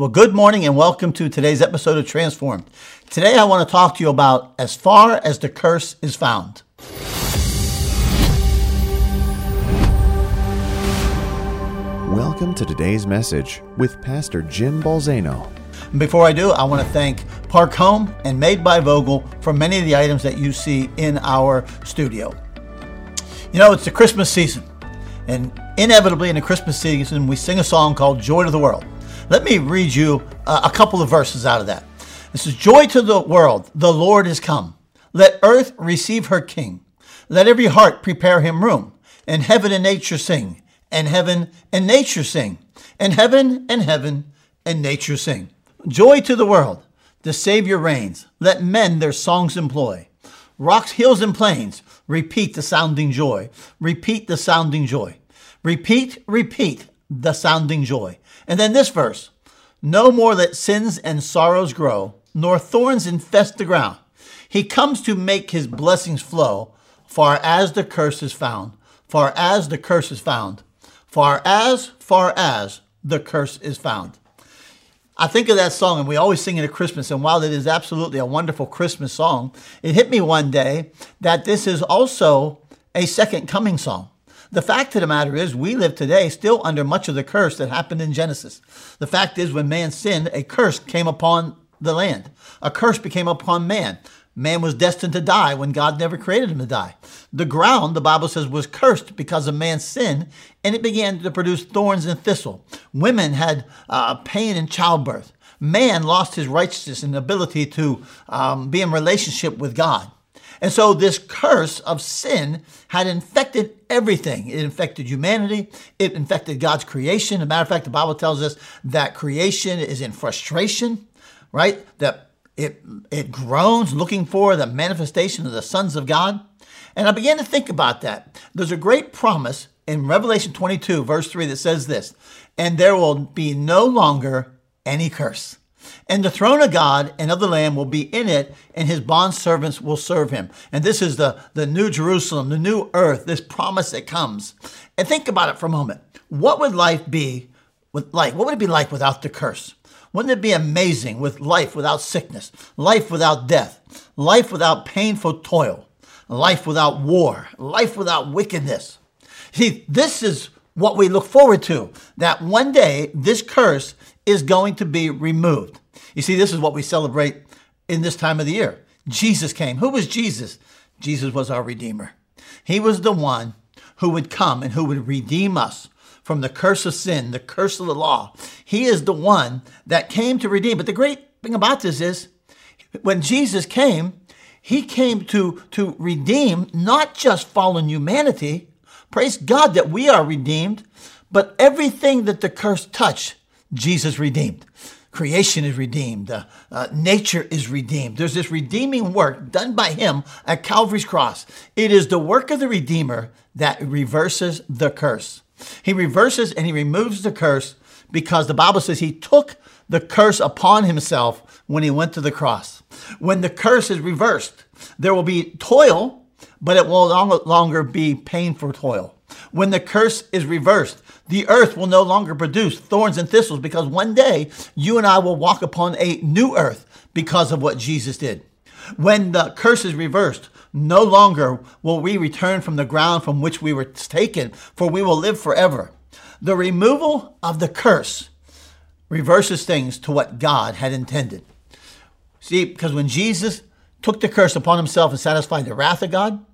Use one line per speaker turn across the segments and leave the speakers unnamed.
Well, good morning and welcome to today's episode of Transformed. Today I want to talk to you about as far as the curse is found.
Welcome to today's message with Pastor Jim Balzano.
Before I do, I want to thank Park Home and Made by Vogel for many of the items that you see in our studio. You know, it's the Christmas season, and inevitably in the Christmas season, we sing a song called Joy to the World. Let me read you uh, a couple of verses out of that. This is Joy to the world, the Lord is come. Let earth receive her King. Let every heart prepare him room. And heaven and nature sing. And heaven and nature sing. And heaven and heaven and nature sing. Joy to the world, the Savior reigns. Let men their songs employ. Rocks, hills, and plains, repeat the sounding joy. Repeat the sounding joy. Repeat, repeat the sounding joy. And then this verse No more let sins and sorrows grow, nor thorns infest the ground. He comes to make his blessings flow, far as the curse is found, far as the curse is found, far as, far as the curse is found. I think of that song, and we always sing it at Christmas. And while it is absolutely a wonderful Christmas song, it hit me one day that this is also a second coming song. The fact of the matter is, we live today still under much of the curse that happened in Genesis. The fact is, when man sinned, a curse came upon the land. A curse became upon man. Man was destined to die when God never created him to die. The ground, the Bible says, was cursed because of man's sin, and it began to produce thorns and thistle. Women had uh, pain in childbirth. Man lost his righteousness and ability to um, be in relationship with God. And so this curse of sin had infected everything. It infected humanity. It infected God's creation. As a matter of fact, the Bible tells us that creation is in frustration, right? That it, it groans looking for the manifestation of the sons of God. And I began to think about that. There's a great promise in Revelation 22, verse 3, that says this, and there will be no longer any curse. And the throne of God and of the Lamb will be in it, and his bond servants will serve him. And this is the, the new Jerusalem, the new earth, this promise that comes. And think about it for a moment. What would life be with like? What would it be like without the curse? Wouldn't it be amazing with life without sickness, life without death, life without painful toil, life without war, life without wickedness? See, this is what we look forward to that one day this curse is going to be removed. You see, this is what we celebrate in this time of the year. Jesus came. Who was Jesus? Jesus was our Redeemer. He was the one who would come and who would redeem us from the curse of sin, the curse of the law. He is the one that came to redeem. But the great thing about this is when Jesus came, he came to, to redeem not just fallen humanity. Praise God that we are redeemed, but everything that the curse touched, Jesus redeemed. Creation is redeemed. Uh, uh, nature is redeemed. There's this redeeming work done by Him at Calvary's cross. It is the work of the Redeemer that reverses the curse. He reverses and He removes the curse because the Bible says He took the curse upon Himself when He went to the cross. When the curse is reversed, there will be toil, but it will no longer be painful toil. When the curse is reversed, the earth will no longer produce thorns and thistles because one day you and I will walk upon a new earth because of what Jesus did. When the curse is reversed, no longer will we return from the ground from which we were taken, for we will live forever. The removal of the curse reverses things to what God had intended. See, because when Jesus took the curse upon himself and satisfied the wrath of God,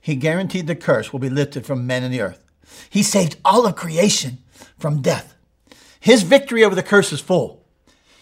he guaranteed the curse will be lifted from men and the earth. He saved all of creation from death. His victory over the curse is full.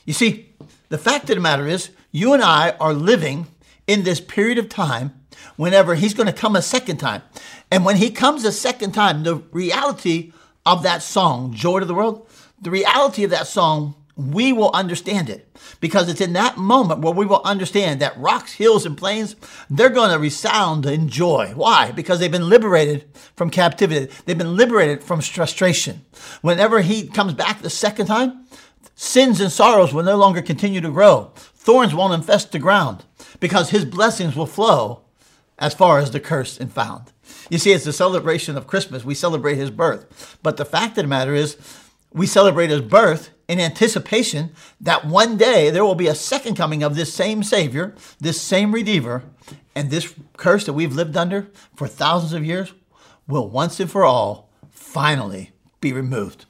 You see, the fact of the matter is, you and I are living in this period of time whenever he's going to come a second time. And when he comes a second time, the reality of that song, Joy to the World, the reality of that song we will understand it because it's in that moment where we will understand that rocks, hills, and plains, they're going to resound in joy. Why? Because they've been liberated from captivity. They've been liberated from frustration. Whenever he comes back the second time, sins and sorrows will no longer continue to grow. Thorns won't infest the ground because his blessings will flow as far as the curse and found. You see, it's the celebration of Christmas. We celebrate his birth. But the fact of the matter is, we celebrate his birth in anticipation that one day there will be a second coming of this same Savior, this same Redeemer, and this curse that we've lived under for thousands of years will once and for all finally be removed.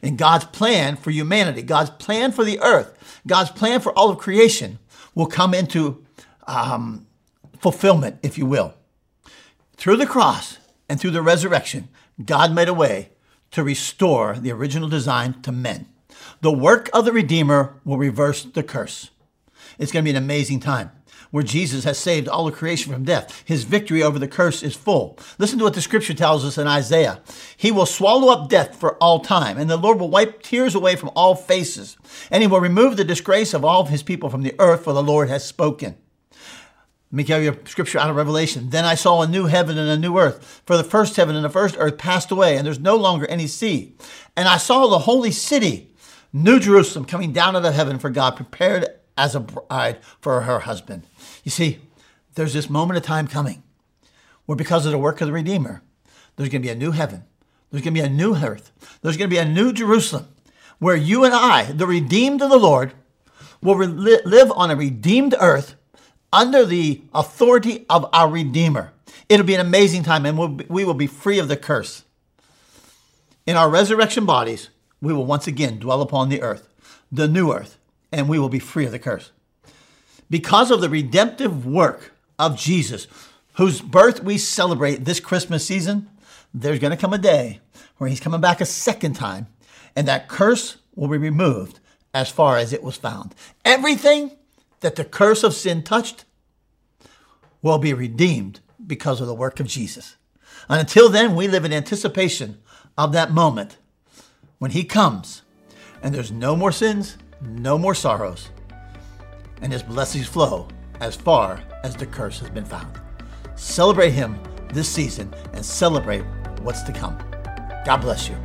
And God's plan for humanity, God's plan for the earth, God's plan for all of creation will come into um, fulfillment, if you will. Through the cross and through the resurrection, God made a way to restore the original design to men. The work of the Redeemer will reverse the curse. It's going to be an amazing time where Jesus has saved all of creation from death. His victory over the curse is full. Listen to what the scripture tells us in Isaiah. He will swallow up death for all time, and the Lord will wipe tears away from all faces, and he will remove the disgrace of all of his people from the earth, for the Lord has spoken. Let me give you a scripture out of Revelation. Then I saw a new heaven and a new earth, for the first heaven and the first earth passed away, and there's no longer any sea. And I saw the holy city, New Jerusalem, coming down out of heaven for God, prepared as a bride for her husband. You see, there's this moment of time coming where, because of the work of the Redeemer, there's going to be a new heaven, there's going to be a new earth, there's going to be a new Jerusalem, where you and I, the redeemed of the Lord, will re- live on a redeemed earth under the authority of our Redeemer. It'll be an amazing time and we'll be, we will be free of the curse. In our resurrection bodies, we will once again dwell upon the earth, the new earth, and we will be free of the curse. Because of the redemptive work of Jesus, whose birth we celebrate this Christmas season, there's going to come a day where he's coming back a second time, and that curse will be removed as far as it was found. Everything that the curse of sin touched will be redeemed because of the work of Jesus. And until then, we live in anticipation of that moment when He comes and there's no more sins, no more sorrows, and His blessings flow as far as the curse has been found. Celebrate Him this season and celebrate what's to come. God bless you.